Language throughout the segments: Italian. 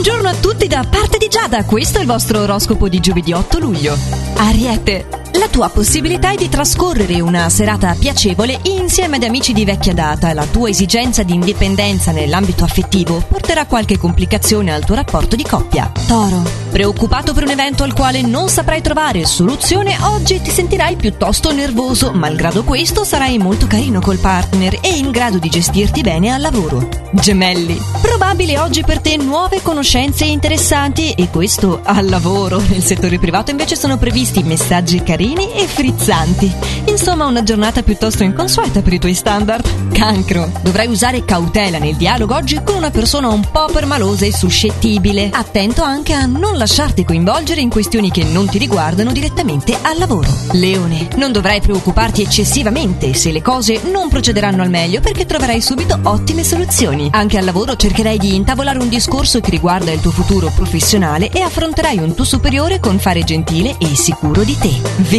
Buongiorno a tutti da parte di Giada, questo è il vostro oroscopo di giovedì 8 luglio. Ariete, la tua possibilità è di trascorrere una serata piacevole insieme ad amici di vecchia data. La tua esigenza di indipendenza nell'ambito affettivo porterà qualche complicazione al tuo rapporto di coppia. Toro, preoccupato per un evento al quale non saprai trovare soluzione, oggi ti sentirai piuttosto nervoso, malgrado questo sarai molto carino col partner e in grado di gestirti bene al lavoro. Gemelli, probabile oggi per te nuove conoscenze interessanti e questo al lavoro. Nel settore privato invece sono previsti messaggi carini e frizzanti. Insomma, una giornata piuttosto inconsueta per i tuoi standard. Cancro, dovrai usare cautela nel dialogo oggi con una persona un po' permalosa e suscettibile. Attento anche a non lasciarti coinvolgere in questioni che non ti riguardano direttamente al lavoro. Leone, non dovrai preoccuparti eccessivamente se le cose non procederanno al meglio perché troverai subito ottime soluzioni. Anche al lavoro cercherai di intavolare un discorso che riguarda il tuo futuro professionale e affronterai un tuo superiore con fare gentile e sicuro di te.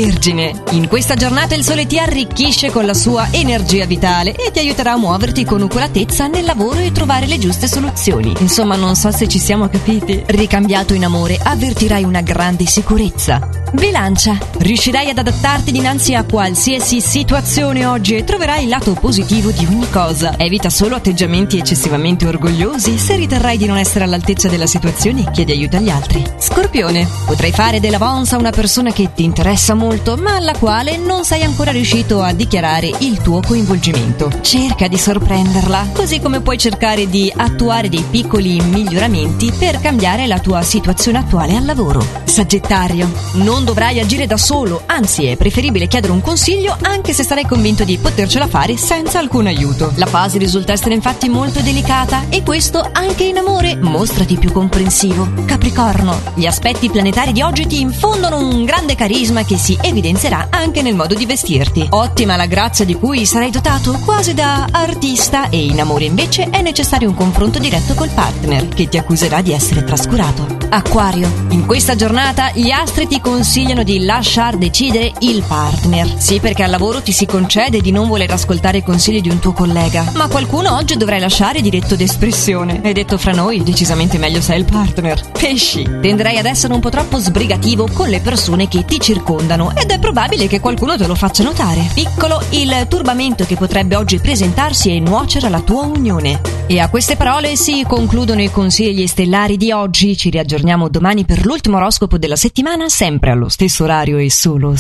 Vergine, in questa giornata il sole ti arricchisce con la sua energia vitale e ti aiuterà a muoverti con oculatezza nel lavoro e trovare le giuste soluzioni. Insomma, non so se ci siamo capiti. Ricambiato in amore, avvertirai una grande sicurezza. Bilancia, riuscirai ad adattarti dinanzi a qualsiasi situazione oggi e troverai il lato positivo di ogni cosa. Evita solo atteggiamenti eccessivamente orgogliosi. Se riterrai di non essere all'altezza della situazione, chiedi aiuto agli altri. Scorpione, potrai fare dell'avance a una persona che ti interessa molto, ma alla quale non sei ancora riuscito a dichiarare il tuo coinvolgimento. Cerca di sorprenderla, così come puoi cercare di attuare dei piccoli miglioramenti per cambiare la tua situazione attuale al lavoro. Sagittario, non dovrai agire da solo, anzi è preferibile chiedere un consiglio anche se sarai convinto di potercela fare senza alcun aiuto. La fase risulta essere infatti molto delicata e questo anche in amore. Mostrati più comprensivo. Capricorno, gli aspetti planetari di oggi ti infondono un grande carisma che si evidenzierà anche nel modo di vestirti. Ottima la grazia di cui sarai dotato, quasi da artista, e in amore invece è necessario un confronto diretto col partner, che ti accuserà di essere trascurato. Acquario, in questa giornata gli astri ti consigliano di lasciar decidere il partner. Sì, perché al lavoro ti si concede di non voler ascoltare i consigli di un tuo collega, ma qualcuno oggi dovrai lasciare diritto d'espressione. E detto fra noi, decisamente meglio se è il partner. Pesci, tenderai ad essere un po' troppo sbrigativo con le persone che ti circondano ed è probabile che qualcuno te lo faccia notare. Piccolo il turbamento che potrebbe oggi presentarsi e nuocere alla tua unione. E a queste parole si concludono i consigli stellari di oggi. Ci riaggiorniamo domani per l'ultimo oroscopo della settimana, sempre allo stesso orario e solo